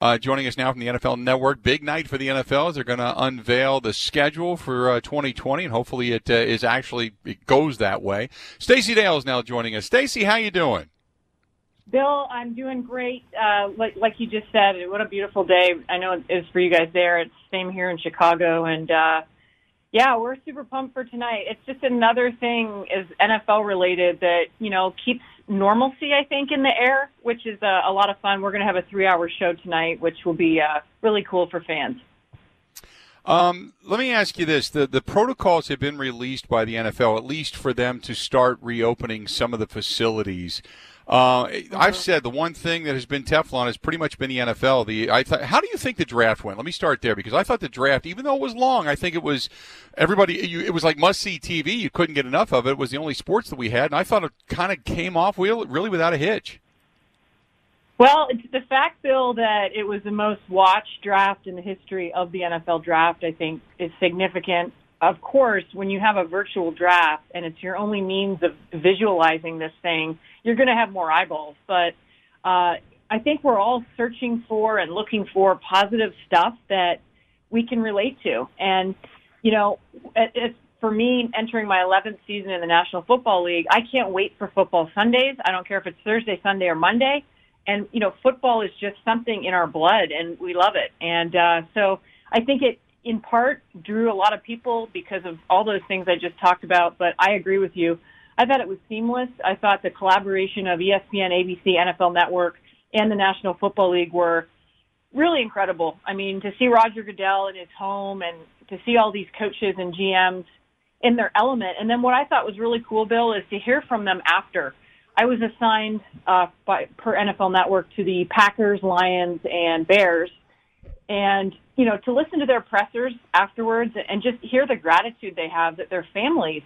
Uh, joining us now from the NFL Network, big night for the NFL they're going to unveil the schedule for uh, 2020, and hopefully it uh, is actually it goes that way. Stacy Dales is now joining us. Stacy, how you doing? Bill, I'm doing great. Uh, like, like you just said, what a beautiful day. I know it is for you guys there. It's same here in Chicago, and uh, yeah, we're super pumped for tonight. It's just another thing is NFL related that you know keeps normalcy, I think, in the air, which is uh, a lot of fun. We're going to have a three-hour show tonight, which will be uh, really cool for fans. Um, let me ask you this: the the protocols have been released by the NFL, at least for them to start reopening some of the facilities. Uh, I've said the one thing that has been Teflon has pretty much been the NFL. The I thought, how do you think the draft went? Let me start there because I thought the draft, even though it was long, I think it was everybody. You, it was like must see TV. You couldn't get enough of it. It was the only sports that we had, and I thought it kind of came off really without a hitch. Well, the fact, Bill, that it was the most watched draft in the history of the NFL draft. I think is significant. Of course, when you have a virtual draft and it's your only means of visualizing this thing you're going to have more eyeballs. But uh, I think we're all searching for and looking for positive stuff that we can relate to. And, you know, it, it's, for me, entering my 11th season in the National Football League, I can't wait for football Sundays. I don't care if it's Thursday, Sunday, or Monday. And, you know, football is just something in our blood, and we love it. And uh, so I think it, in part, drew a lot of people because of all those things I just talked about. But I agree with you. I thought it was seamless. I thought the collaboration of ESPN, ABC, NFL Network, and the National Football League were really incredible. I mean, to see Roger Goodell in his home and to see all these coaches and GMs in their element. And then what I thought was really cool, Bill, is to hear from them after. I was assigned uh, by per NFL Network to the Packers, Lions, and Bears, and you know to listen to their pressers afterwards and just hear the gratitude they have that their families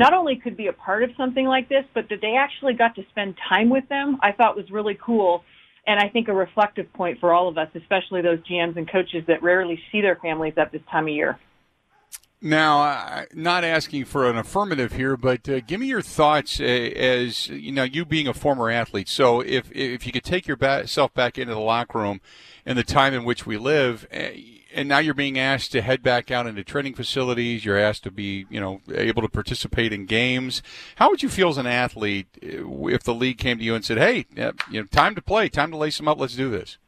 not only could be a part of something like this, but that they actually got to spend time with them, I thought was really cool. And I think a reflective point for all of us, especially those GMs and coaches that rarely see their families at this time of year. Now, not asking for an affirmative here, but uh, give me your thoughts uh, as you know, you being a former athlete. So, if if you could take yourself back into the locker room in the time in which we live, uh, and now you're being asked to head back out into training facilities. You're asked to be, you know, able to participate in games. How would you feel as an athlete uh, if the league came to you and said, "Hey, you know, time to play, time to lace them up. Let's do this."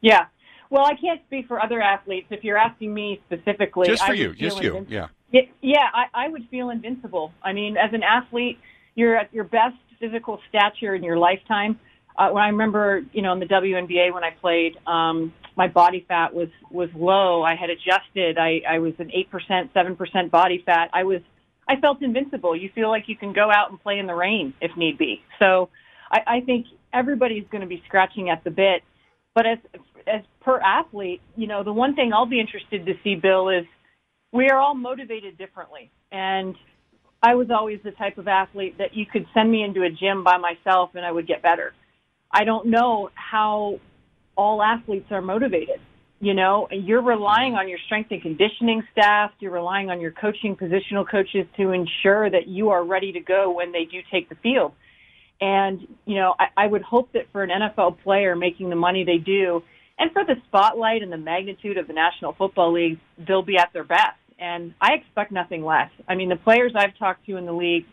Yeah. Well, I can't speak for other athletes. If you're asking me specifically, just for you, just you, yeah. It, yeah, I, I would feel invincible. I mean, as an athlete, you're at your best physical stature in your lifetime. Uh, when I remember, you know, in the WNBA when I played, um, my body fat was was low. I had adjusted. I, I was an eight percent, seven percent body fat. I was I felt invincible. You feel like you can go out and play in the rain if need be. So I, I think everybody's going to be scratching at the bit. But as as per athlete, you know, the one thing I'll be interested to see, Bill, is we are all motivated differently. And I was always the type of athlete that you could send me into a gym by myself and I would get better. I don't know how all athletes are motivated. You know, you're relying on your strength and conditioning staff. You're relying on your coaching positional coaches to ensure that you are ready to go when they do take the field. And, you know, I, I would hope that for an NFL player making the money they do, and for the spotlight and the magnitude of the National Football League, they'll be at their best. And I expect nothing less. I mean, the players I've talked to in the league,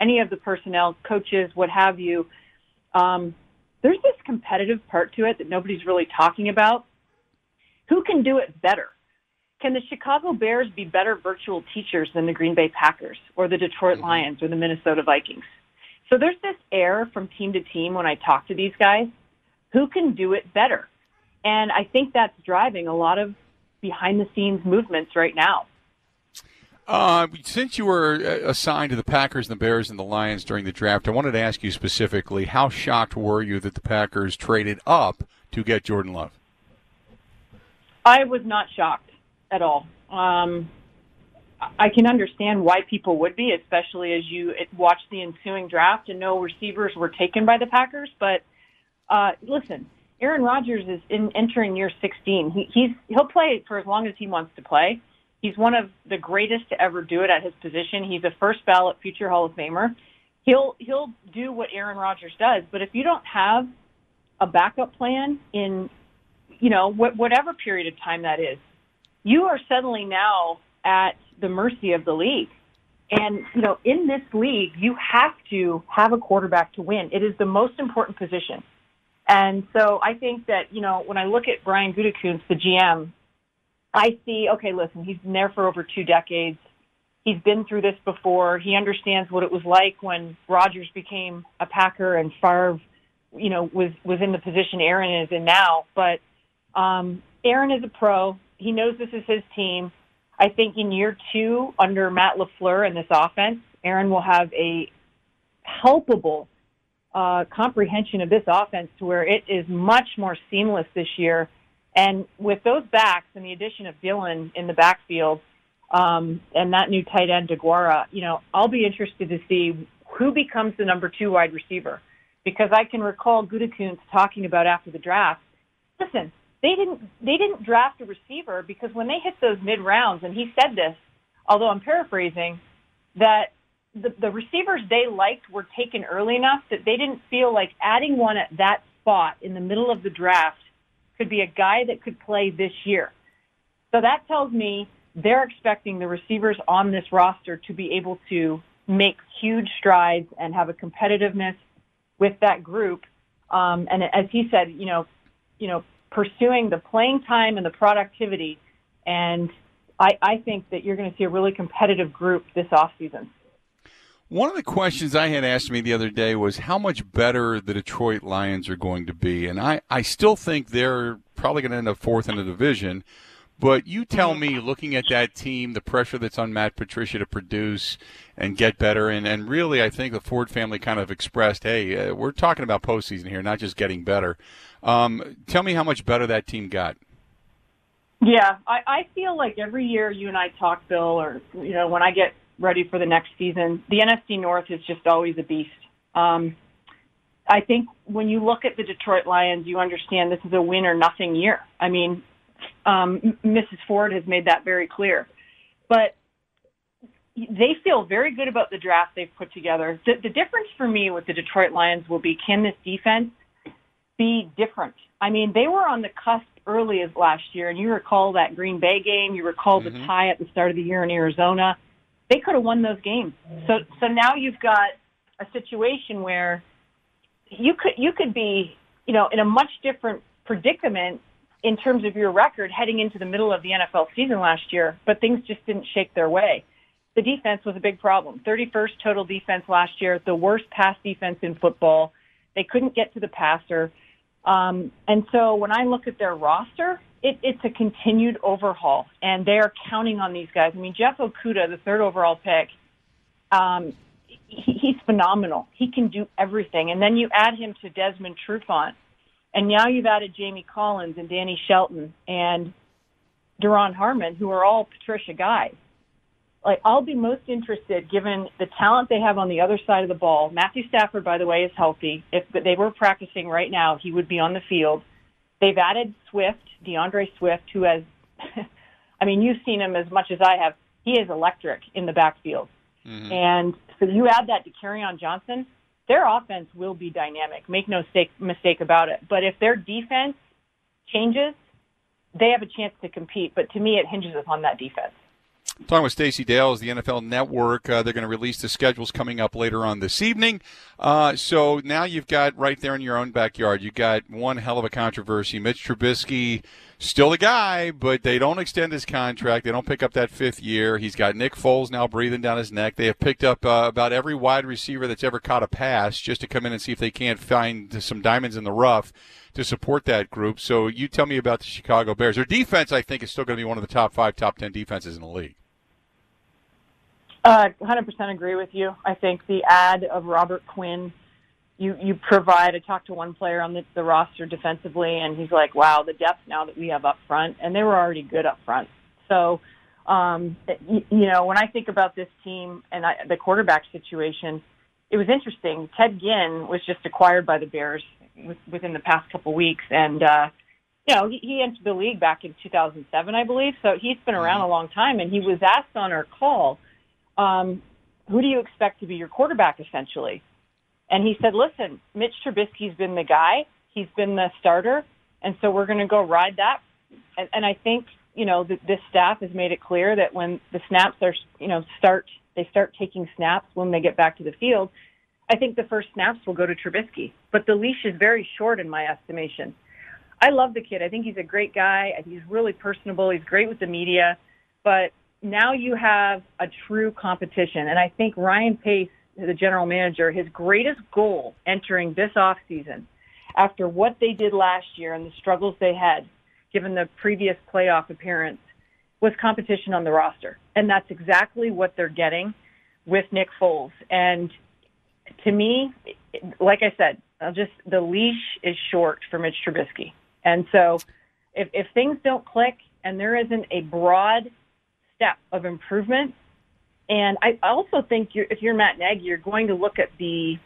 any of the personnel, coaches, what have you, um, there's this competitive part to it that nobody's really talking about. Who can do it better? can the Chicago Bears be better virtual teachers than the Green Bay Packers or the Detroit Mm-hmm. Lions or the Minnesota Vikings? So there's this air from team to team when I talk to these guys who can do it better. And I think that's driving a lot of behind the scenes movements right now. Uh, since you were uh, assigned to the Packers and the Bears and the Lions during the draft, I wanted to ask you specifically how shocked were you that the Packers traded up to get Jordan Love? I was not shocked at all. Um, I can understand why people would be, especially as you watch the ensuing draft and know receivers were taken by the Packers. But uh, listen, Aaron Rodgers is in entering year 16. He, he's he'll play for as long as he wants to play. He's one of the greatest to ever do it at his position. He's a first ballot future Hall of Famer. He'll he'll do what Aaron Rodgers does. But if you don't have a backup plan in you know wh- whatever period of time that is, you are suddenly now at the mercy of the league. And, you know, in this league, you have to have a quarterback to win. It is the most important position. And so I think that, you know, when I look at Brian Gutekunst, the GM, I see, okay, listen, he's been there for over two decades. He's been through this before. He understands what it was like when Rodgers became a Packer and Favre, you know, was, was in the position Aaron is in now. But um, Aaron is a pro. He knows this is his team. I think in year two, under Matt LaFleur and this offense, Aaron will have a helpable uh, comprehension of this offense to where it is much more seamless this year. And with those backs and the addition of Dillon in the backfield um, and that new tight end, DeGuara, you know, I'll be interested to see who becomes the number two wide receiver. Because I can recall Gutekunst talking about after the draft, listen, they didn't they didn't draft a receiver because when they hit those mid rounds, and he said this, although I'm paraphrasing, that the, the receivers they liked were taken early enough that they didn't feel like adding one at that spot in the middle of the draft could be a guy that could play this year. So that tells me they're expecting the receivers on this roster to be able to make huge strides and have a competitiveness with that group. Um, and as he said, you know, you know, pursuing the playing time and the productivity. And I, I think that you're going to see a really competitive group this offseason. One of the questions I had asked me the other day was how much better the Detroit Lions are going to be. And I, I still think they're probably going to end up fourth in the division. But you tell me, looking at that team, the pressure that's on Matt Patricia to produce and get better, and, and really, I think the Ford family kind of expressed, hey, uh, we're talking about postseason here, not just getting better. Um, tell me how much better that team got. Yeah, I, I feel like every year you and I talk, Bill, or you know, when I get ready for the next season, the NFC North is just always a beast. Um, I think when you look at the Detroit Lions, you understand this is a win or nothing year. I mean, um, Mrs. Ford has made that very clear. But they feel very good about the draft they've put together. The, the difference for me with the Detroit Lions will be can this defense be different? I mean, they were on the cusp early as last year, and you recall that Green Bay game. You recall the mm-hmm. tie at the start of the year in Arizona. They could have won those games. So, so now you've got a situation where you could you could be, you know, in a much different predicament in terms of your record heading into the middle of the NFL season last year, but things just didn't shake their way. The defense was a big problem. 31st total defense last year, the worst pass defense in football. They couldn't get to the passer. Um, and so when I look at their roster, it, it's a continued overhaul, and they are counting on these guys. I mean, Jeff Okudah, the third overall pick, um, he, he's phenomenal. He can do everything. And then you add him to Desmond Trufant, and now you've added Jamie Collins and Danny Shelton and Duron Harmon, who are all Patricia guys. Like, I'll be most interested, given the talent they have on the other side of the ball. Matthew Stafford, by the way, is healthy. If they were practicing right now, he would be on the field. They've added Swift, D'Andre Swift, who has, I mean, you've seen him as much as I have. He is electric in the backfield. Mm-hmm. And so you add that to Kerryon Johnson, their offense will be dynamic. Make no mistake, mistake about it. But if their defense changes, they have a chance to compete. But to me, it hinges upon that defense. Talking with Stacy Dales is the NFL Network. Uh, they're going to release the schedules coming up later on this evening. Uh, so now you've got right there in your own backyard, you've got one hell of a controversy. Mitch Trubisky still the guy, but they don't extend his contract. They don't pick up that fifth year. He's got Nick Foles now breathing down his neck. They have picked up uh, about every wide receiver that's ever caught a pass just to come in and see if they can't find some diamonds in the rough to support that group. So you tell me about the Chicago Bears. Their defense, I think, is still going to be one of the top five, top ten defenses in the league. Uh, 100% agree with you. I think the ad of Robert Quinn, you you provide. I talked to one player on the, the roster defensively, and he's like, "Wow, the depth now that we have up front," and they were already good up front. So, um, you, you know, when I think about this team and I, the quarterback situation, it was interesting. Ted Ginn was just acquired by the Bears within the past couple weeks, and uh, you know, he, he entered the league back in 2007, I believe. So he's been around mm-hmm. a long time, and he was asked on our call um, who do you expect to be your quarterback essentially? And he said, listen, Mitch Trubisky's been the guy. He's been the starter. And so we're going to go ride that. And, and I think, you know, the, this staff has made it clear that when the snaps are, you know, start, they start taking snaps when they get back to the field. I think the first snaps will go to Trubisky, but the leash is very short in my estimation. I love the kid. I think he's a great guy. He's really personable. He's great with the media, but now you have a true competition. And I think Ryan Pace, the general manager, his greatest goal entering this off season, after what they did last year and the struggles they had, given the previous playoff appearance, was competition on the roster. And that's exactly what they're getting with Nick Foles. And to me, like I said, I'll just the leash is short for Mitch Trubisky. And so if, if things don't click and there isn't a broad step of improvement. And I also think you're, if you're Matt Nagy, you're going to look at the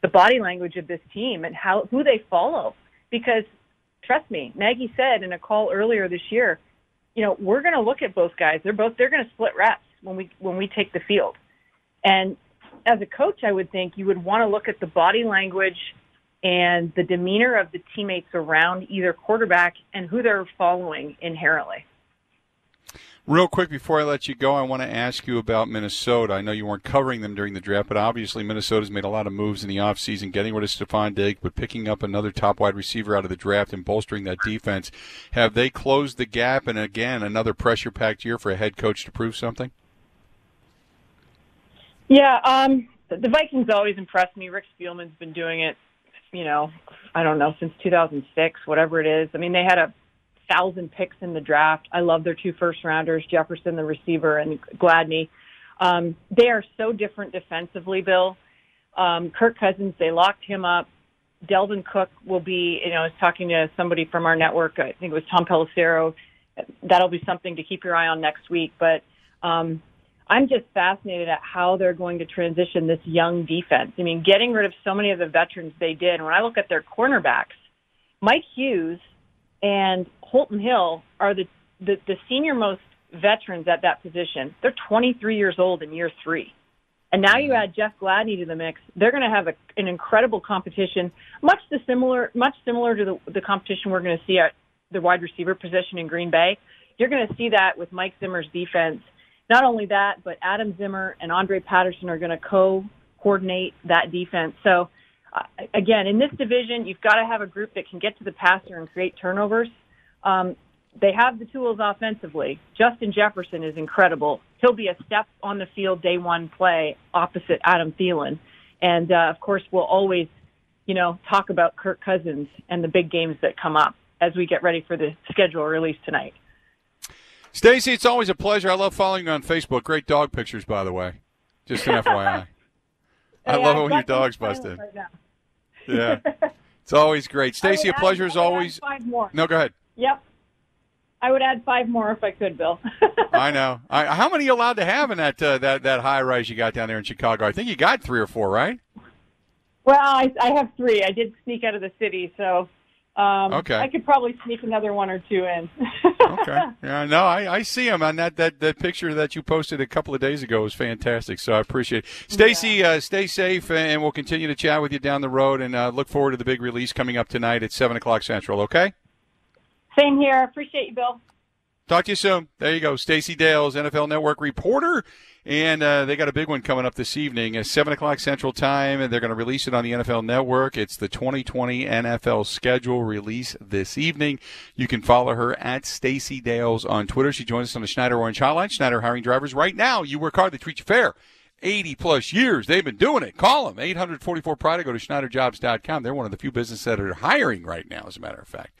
the body language of this team and how who they follow. Because trust me, Nagy said in a call earlier this year, you know, we're going to look at both guys. They're both they're going to split reps when we when we take the field. And as a coach, I would think you would want to look at the body language and the demeanor of the teammates around either quarterback and who they're following inherently. Real quick before I let you go, I want to ask you about Minnesota. I know you weren't covering them during the draft, but obviously Minnesota's made a lot of moves in the offseason, getting rid of Stefon Diggs, but picking up another top wide receiver out of the draft and bolstering that defense. Have they closed the gap and again another pressure packed year for a head coach to prove something? Yeah, um, the Vikings always impressed me. Rick Spielman's been doing it, you know, I don't know, since 2006, whatever it is. I mean, they had a thousand picks in the draft. I love their two first rounders, Jefferson, the receiver, and Gladney. Um, they are so different defensively, Bill. Um, Kirk Cousins, they locked him up. Dalvin Cook will be, you know, I was talking to somebody from our network, I think it was Tom Pelissero. That'll be something to keep your eye on next week. But um, I'm just fascinated at how they're going to transition this young defense. I mean, getting rid of so many of the veterans they did. When I look at their cornerbacks, Mike Hughes and Holton Hill are the, the, the senior most veterans at that position. They're 23 years old in year three. And now you mm-hmm. add Jeff Gladney to the mix. They're going to have a, an incredible competition, much the similar, much similar to the, the competition we're going to see at the wide receiver position in Green Bay. You're going to see that with Mike Zimmer's defense. Not only that, but Adam Zimmer and Andre Patterson are going to co-coordinate that defense. So, uh, again, in this division, you've got to have a group that can get to the passer and create turnovers. Um, they have the tools offensively. Justin Jefferson is incredible. He'll be a step on the field day one play opposite Adam Thielen. And uh, of course, we'll always, you know, talk about Kirk Cousins and the big games that come up as we get ready for the schedule release tonight. Stacy, it's always a pleasure. I love following you on Facebook. Great dog pictures, by the way. Just an FYI. I love it when your dog's busted. Right yeah. It's always great. Stacy, a pleasure as always. No, go ahead. Yep. I would add five more if I could, Bill. I know. I, how many are you allowed to have in that uh, that that high rise you got down there in Chicago? I think you got three or four, right? Well, I, I have three. I did sneak out of the city, so um, okay. I could probably sneak another one or two in. okay. Yeah, no, I, I see them on that, that, that picture that you posted a couple of days ago was fantastic. So I appreciate it. Stacy, yeah. uh, stay safe, and we'll continue to chat with you down the road and uh, look forward to the big release coming up tonight at 7 o'clock Central, okay? Same here. Appreciate you, Bill. Talk to you soon. There you go. Stacy Dales, NFL Network reporter. And uh, they got a big one coming up this evening at 7 o'clock Central Time, and they're going to release it on the NFL Network. It's the 2020 NFL schedule release this evening. You can follow her at Stacy Dales on Twitter. She joins us on the Schneider Orange Hotline. Schneider hiring drivers right now. You work hard, they treat you fair. 80 plus years. They've been doing it. Call them. 844 Pride. Go to SchneiderJobs.com. They're one of the few businesses that are hiring right now, as a matter of fact.